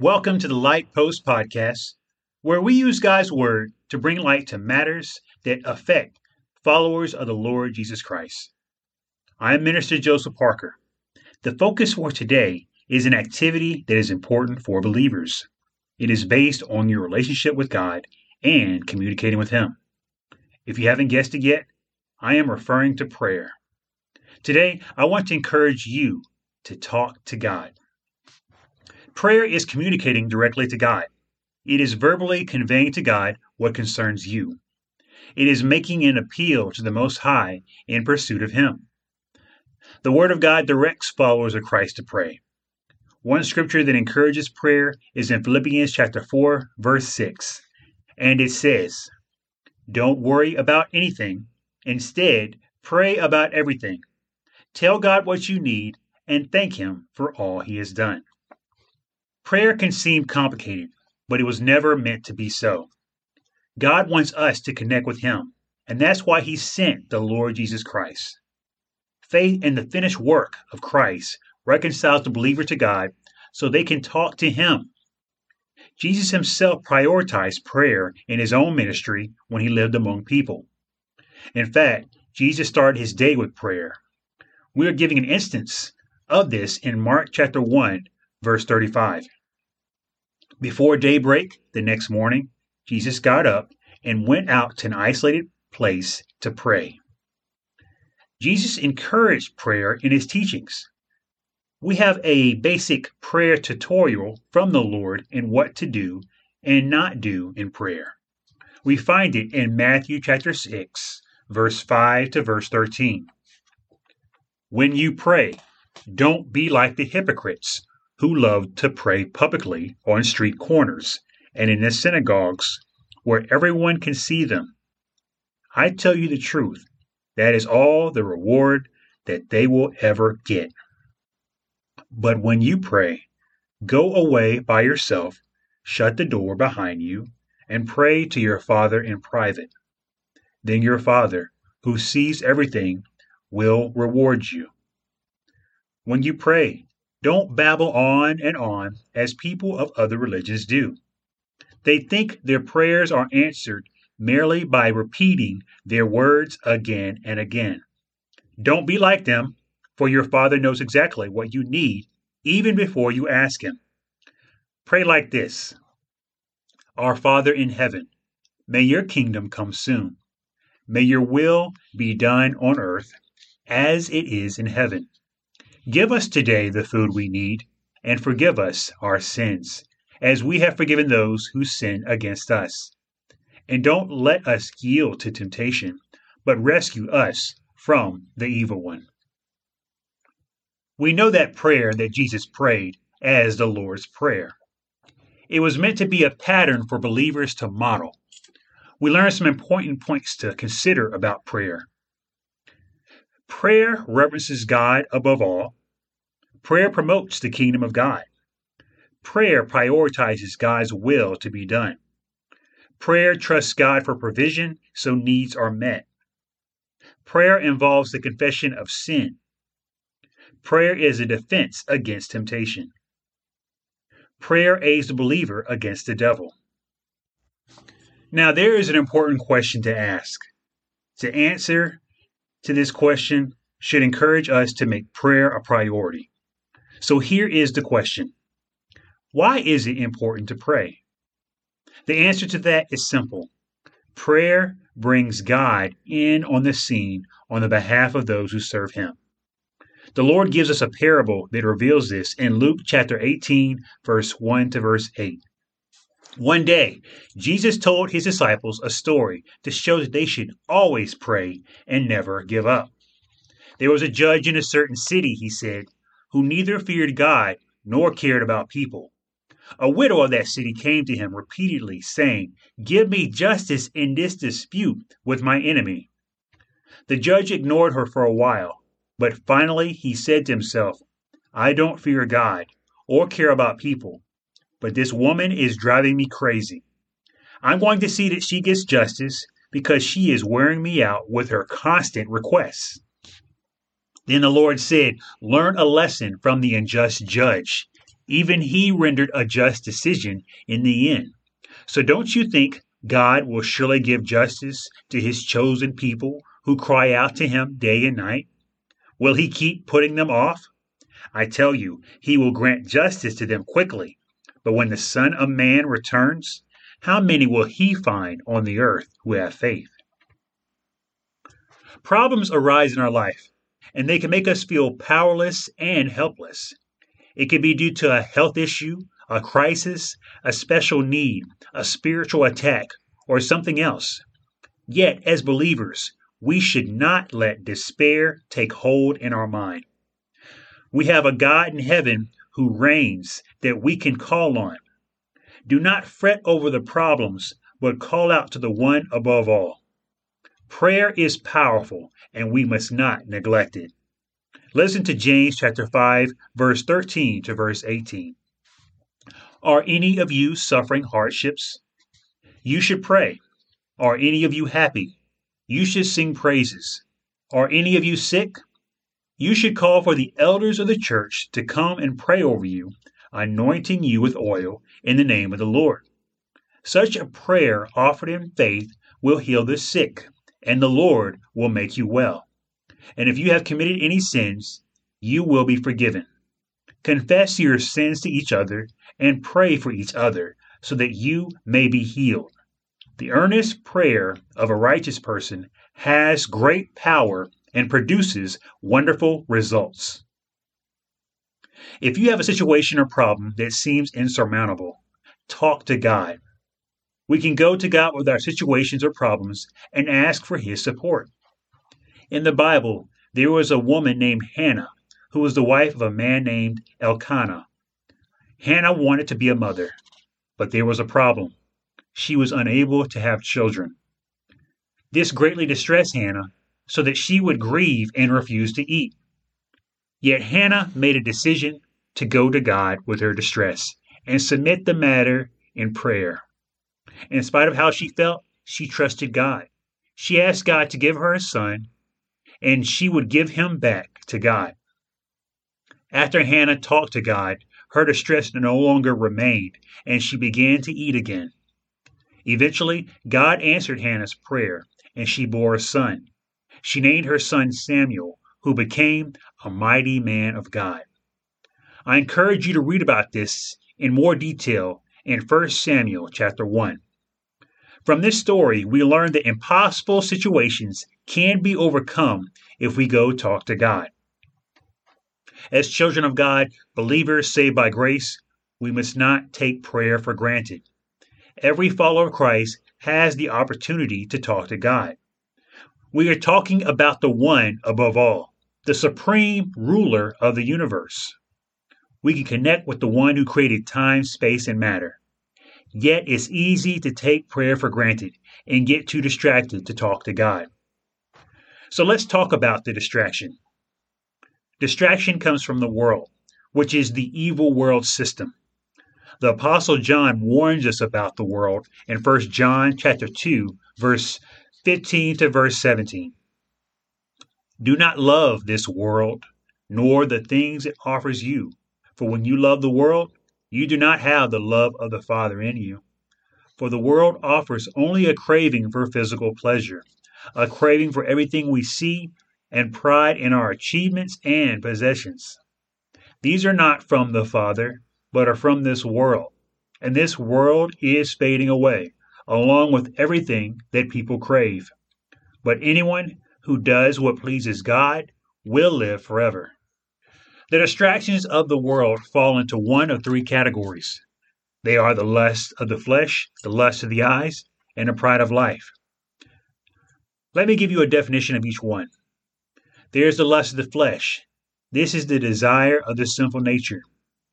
Welcome to the Light Post Podcast, where we use God's Word to bring light to matters that affect followers of the Lord Jesus Christ. I am Minister Joseph Parker. The focus for today is an activity that is important for believers. It is based on your relationship with God and communicating with Him. If you haven't guessed it yet, I am referring to prayer. Today, I want to encourage you to talk to God. Prayer is communicating directly to God. It is verbally conveying to God what concerns you. It is making an appeal to the Most High in pursuit of Him. The Word of God directs followers of Christ to pray. One scripture that encourages prayer is in Philippians chapter 4, verse 6. And it says, Don't worry about anything. Instead, pray about everything. Tell God what you need and thank Him for all He has done. Prayer can seem complicated, but it was never meant to be so. God wants us to connect with Him, and that's why He sent the Lord Jesus Christ. Faith in the finished work of Christ reconciles the believer to God so they can talk to Him. Jesus Himself prioritized prayer in His own ministry when He lived among people. In fact, Jesus started His day with prayer. We are giving an instance of this in Mark chapter 1, verse 35. Before daybreak the next morning, Jesus got up and went out to an isolated place to pray. Jesus encouraged prayer in his teachings. We have a basic prayer tutorial from the Lord in what to do and not do in prayer. We find it in Matthew chapter 6, verse 5 to verse 13. When you pray, don't be like the hypocrites who love to pray publicly on street corners and in the synagogues where everyone can see them. I tell you the truth, that is all the reward that they will ever get. But when you pray, go away by yourself, shut the door behind you, and pray to your Father in private. Then your Father, who sees everything, will reward you. When you pray, don't babble on and on as people of other religions do. They think their prayers are answered merely by repeating their words again and again. Don't be like them, for your Father knows exactly what you need even before you ask Him. Pray like this Our Father in heaven, may your kingdom come soon. May your will be done on earth as it is in heaven. Give us today the food we need, and forgive us our sins, as we have forgiven those who sin against us. And don't let us yield to temptation, but rescue us from the evil one. We know that prayer that Jesus prayed as the Lord's Prayer. It was meant to be a pattern for believers to model. We learn some important points to consider about prayer. Prayer reverences God above all Prayer promotes the kingdom of God. Prayer prioritizes God's will to be done. Prayer trusts God for provision so needs are met. Prayer involves the confession of sin. Prayer is a defense against temptation. Prayer aids the believer against the devil. Now, there is an important question to ask. To answer to this question should encourage us to make prayer a priority. So here is the question Why is it important to pray? The answer to that is simple prayer brings God in on the scene on the behalf of those who serve Him. The Lord gives us a parable that reveals this in Luke chapter 18, verse 1 to verse 8. One day, Jesus told his disciples a story to show that they should always pray and never give up. There was a judge in a certain city, he said, who neither feared God nor cared about people. A widow of that city came to him repeatedly, saying, Give me justice in this dispute with my enemy. The judge ignored her for a while, but finally he said to himself, I don't fear God or care about people, but this woman is driving me crazy. I'm going to see that she gets justice because she is wearing me out with her constant requests. Then the Lord said, Learn a lesson from the unjust judge. Even he rendered a just decision in the end. So don't you think God will surely give justice to his chosen people who cry out to him day and night? Will he keep putting them off? I tell you, he will grant justice to them quickly. But when the Son of Man returns, how many will he find on the earth who have faith? Problems arise in our life, and they can make us feel powerless and helpless. It can be due to a health issue, a crisis, a special need, a spiritual attack, or something else. Yet, as believers, we should not let despair take hold in our mind. We have a God in heaven who reigns that we can call on. Do not fret over the problems, but call out to the one above all. Prayer is powerful, and we must not neglect it. Listen to James chapter 5, verse 13 to verse 18. Are any of you suffering hardships? You should pray. Are any of you happy? You should sing praises. Are any of you sick? You should call for the elders of the church to come and pray over you, anointing you with oil in the name of the Lord. Such a prayer offered in faith will heal the sick, and the Lord will make you well. And if you have committed any sins, you will be forgiven. Confess your sins to each other and pray for each other so that you may be healed. The earnest prayer of a righteous person has great power and produces wonderful results. If you have a situation or problem that seems insurmountable, talk to God. We can go to God with our situations or problems and ask for His support. In the Bible, there was a woman named Hannah who was the wife of a man named Elkanah. Hannah wanted to be a mother, but there was a problem. She was unable to have children. This greatly distressed Hannah, so that she would grieve and refuse to eat. Yet Hannah made a decision to go to God with her distress and submit the matter in prayer. In spite of how she felt, she trusted God. She asked God to give her a son, and she would give him back to God. After Hannah talked to God, her distress no longer remained, and she began to eat again. Eventually, God answered Hannah's prayer, and she bore a son. She named her son Samuel, who became a mighty man of God. I encourage you to read about this in more detail in 1 Samuel chapter 1. From this story, we learn that impossible situations can be overcome if we go talk to God. As children of God, believers saved by grace, we must not take prayer for granted. Every follower of Christ has the opportunity to talk to God. We are talking about the one above all, the supreme ruler of the universe. We can connect with the one who created time, space, and matter. Yet it's easy to take prayer for granted and get too distracted to talk to God. So let's talk about the distraction. Distraction comes from the world, which is the evil world system. The apostle John warns us about the world in 1 John chapter 2 verse 15 to verse 17. Do not love this world, nor the things it offers you. For when you love the world, you do not have the love of the Father in you. For the world offers only a craving for physical pleasure, a craving for everything we see and pride in our achievements and possessions. These are not from the Father, but are from this world. And this world is fading away, along with everything that people crave. But anyone who does what pleases God will live forever. The distractions of the world fall into one of three categories. They are the lust of the flesh, the lust of the eyes, and the pride of life. Let me give you a definition of each one. There is the lust of the flesh. This is the desire of the sinful nature.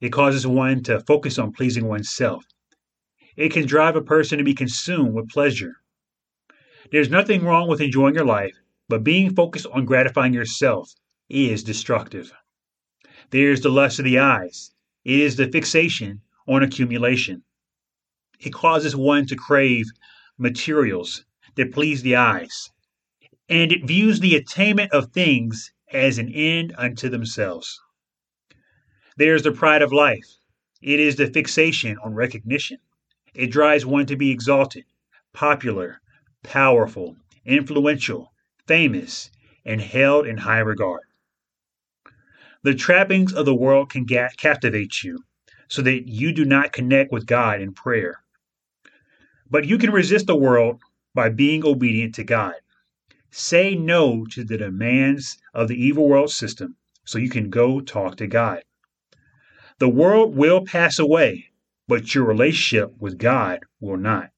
It causes one to focus on pleasing oneself. It can drive a person to be consumed with pleasure. There's nothing wrong with enjoying your life, but being focused on gratifying yourself is destructive. There's the lust of the eyes. It is the fixation on accumulation. It causes one to crave materials that please the eyes, and it views the attainment of things as an end unto themselves. There's the pride of life. It is the fixation on recognition. It drives one to be exalted, popular, powerful, influential, famous, and held in high regard. The trappings of the world can captivate you so that you do not connect with God in prayer. But you can resist the world by being obedient to God. Say no to the demands of the evil world system so you can go talk to God. The world will pass away, but your relationship with God will not.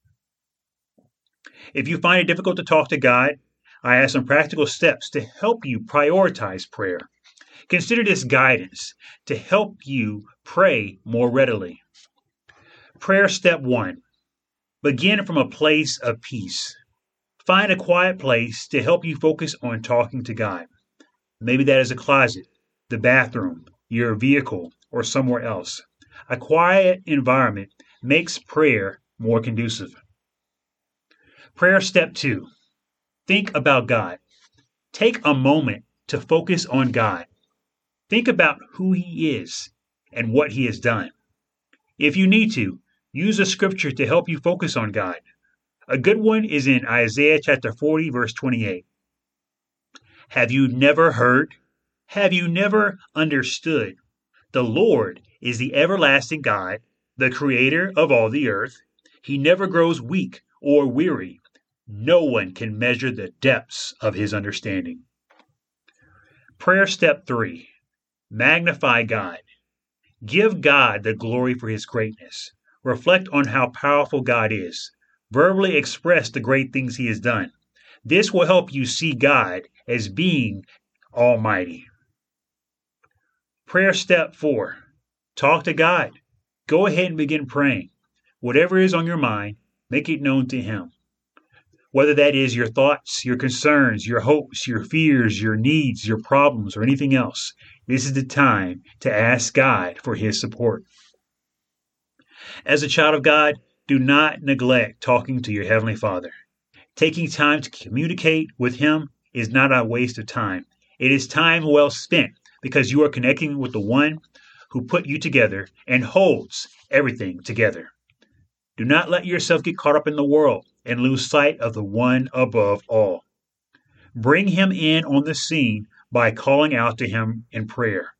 If you find it difficult to talk to God, I have some practical steps to help you prioritize prayer. Consider this guidance to help you pray more readily. Prayer step one begin from a place of peace. Find a quiet place to help you focus on talking to God. Maybe that is a closet, the bathroom, your vehicle, or somewhere else. A quiet environment makes prayer more conducive. Prayer step two think about God. Take a moment to focus on God. Think about who He is and what He has done. If you need to, use a scripture to help you focus on God. A good one is in Isaiah chapter 40, verse 28. Have you never heard? Have you never understood? The Lord is the everlasting God, the creator of all the earth. He never grows weak or weary. No one can measure the depths of his understanding. Prayer step three Magnify God. Give God the glory for his greatness. Reflect on how powerful God is. Verbally express the great things he has done. This will help you see God as being almighty. Prayer step four talk to God. Go ahead and begin praying. Whatever is on your mind, make it known to Him. Whether that is your thoughts, your concerns, your hopes, your fears, your needs, your problems, or anything else, this is the time to ask God for His support. As a child of God, do not neglect talking to your Heavenly Father. Taking time to communicate with Him is not a waste of time. It is time well spent because you are connecting with the one who put you together and holds everything together. Do not let yourself get caught up in the world and lose sight of the one above all. Bring him in on the scene by calling out to him in prayer.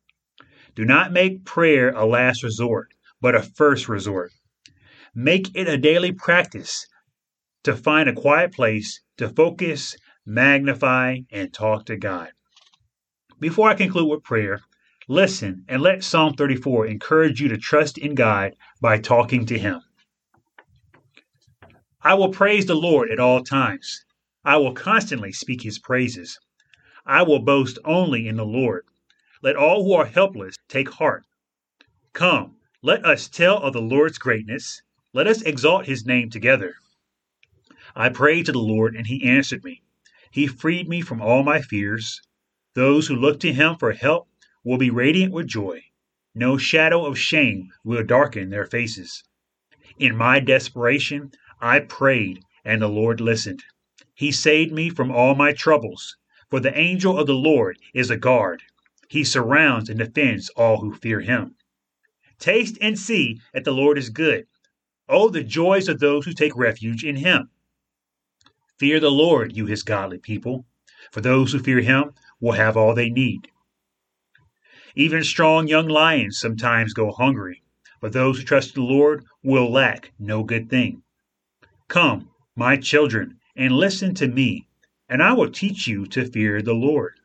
Do not make prayer a last resort, but a first resort. Make it a daily practice to find a quiet place to focus, magnify, and talk to God. Before I conclude with prayer, listen and let Psalm 34 encourage you to trust in God by talking to Him. I will praise the Lord at all times. I will constantly speak His praises. I will boast only in the Lord. Let all who are helpless take heart. Come, let us tell of the Lord's greatness. Let us exalt his name together. I prayed to the Lord, and he answered me. He freed me from all my fears. Those who look to him for help will be radiant with joy. No shadow of shame will darken their faces. In my desperation, I prayed, and the Lord listened. He saved me from all my troubles. For the angel of the Lord is a guard. He surrounds and defends all who fear him. Taste and see that the Lord is good. Oh, the joys of those who take refuge in him. Fear the Lord, you his godly people, for those who fear him will have all they need. Even strong young lions sometimes go hungry, but those who trust the Lord will lack no good thing. Come, my children, and listen to me, and I will teach you to fear the Lord.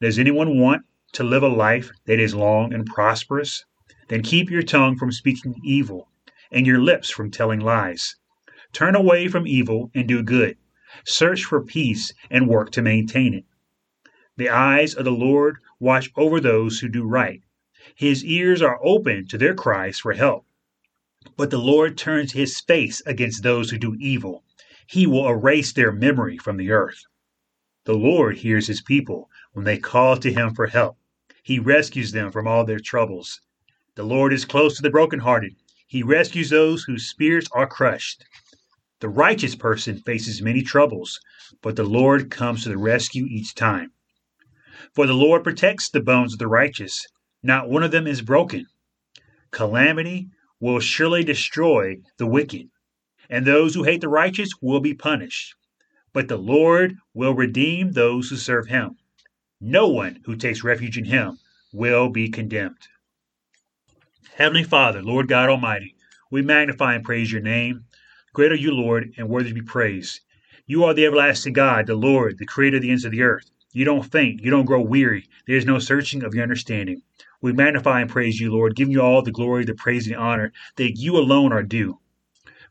Does anyone want to live a life that is long and prosperous? Then keep your tongue from speaking evil and your lips from telling lies. Turn away from evil and do good. Search for peace and work to maintain it. The eyes of the Lord watch over those who do right. His ears are open to their cries for help. But the Lord turns his face against those who do evil. He will erase their memory from the earth. The Lord hears his people when they call to him for help. He rescues them from all their troubles. The Lord is close to the brokenhearted. He rescues those whose spirits are crushed. The righteous person faces many troubles, but the Lord comes to the rescue each time. For the Lord protects the bones of the righteous, not one of them is broken. Calamity will surely destroy the wicked, and those who hate the righteous will be punished. But the Lord will redeem those who serve him. No one who takes refuge in him will be condemned. Heavenly Father, Lord God Almighty, we magnify and praise your name. Great are you, Lord, and worthy to be praised. You are the everlasting God, the Lord, the creator of the ends of the earth. You don't faint, you don't grow weary. There is no searching of your understanding. We magnify and praise you, Lord, giving you all the glory, the praise, and the honor that you alone are due.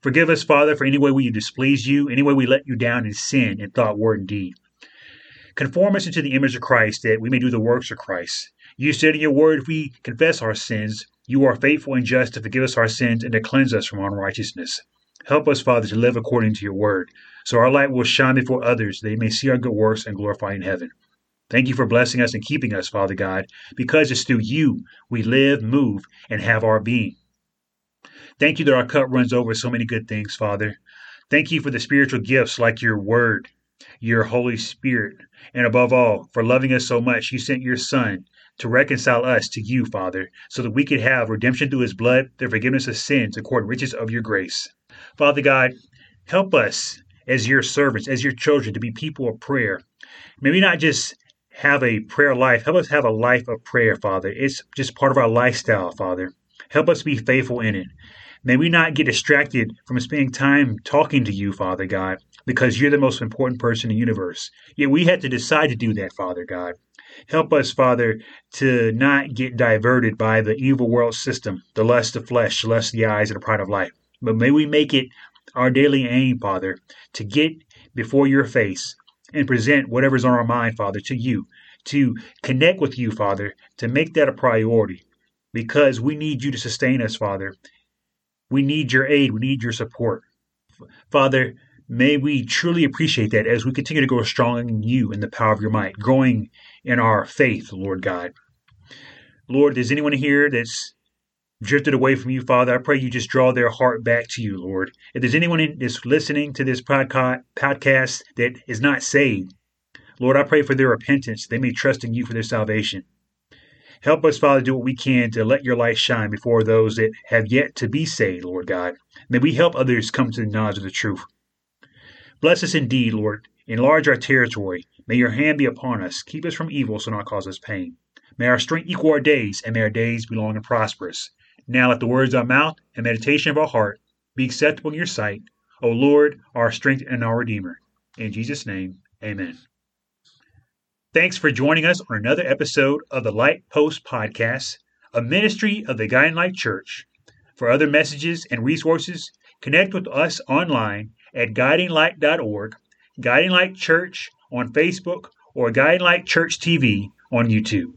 Forgive us, Father, for any way we displease you, any way we let you down in sin, in thought, word, and deed. Conform us into the image of Christ, that we may do the works of Christ. You said in your word, if we confess our sins, you are faithful and just to forgive us our sins and to cleanse us from unrighteousness. Help us, Father, to live according to your word, so our light will shine before others, they may see our good works and glorify in heaven. Thank you for blessing us and keeping us, Father God, because it's through you we live, move, and have our being. Thank you that our cup runs over so many good things, Father. Thank you for the spiritual gifts like your word, your Holy Spirit, and above all, for loving us so much, you sent your Son to reconcile us to you, Father, so that we could have redemption through his blood, the forgiveness of sins, according to riches of your grace. Father God, help us as your servants, as your children, to be people of prayer. May we not just have a prayer life, help us have a life of prayer, Father. It's just part of our lifestyle, Father. Help us be faithful in it. May we not get distracted from spending time talking to you, Father God, because you're the most important person in the universe. Yet we had to decide to do that, Father God. Help us, Father, to not get diverted by the evil world system, the lust of flesh, the lust of the eyes, and the pride of life. But may we make it our daily aim, Father, to get before your face and present whatever's on our mind, Father, to you, to connect with you, Father, to make that a priority because we need you to sustain us, Father. We need your aid, we need your support. Father, may we truly appreciate that as we continue to grow strong in you in the power of your might, growing in our faith, Lord God. Lord, there's anyone here that's drifted away from you, Father, I pray you just draw their heart back to you, Lord. If there's anyone that's listening to this podcast that is not saved, Lord, I pray for their repentance. They may trust in you for their salvation. Help us, Father, do what we can to let your light shine before those that have yet to be saved, Lord God. May we help others come to the knowledge of the truth. Bless us indeed, Lord. Enlarge our territory. May your hand be upon us. Keep us from evil so not cause us pain. May our strength equal our days, and may our days be long and prosperous. Now let the words of our mouth and meditation of our heart be acceptable in your sight, O Lord, our strength and our Redeemer. In Jesus' name, amen. Thanks for joining us on another episode of the Light Post Podcast, a ministry of the Guiding Light Church. For other messages and resources, connect with us online at guidinglight.org, Guiding Light Church on Facebook, or Guiding Light Church TV on YouTube.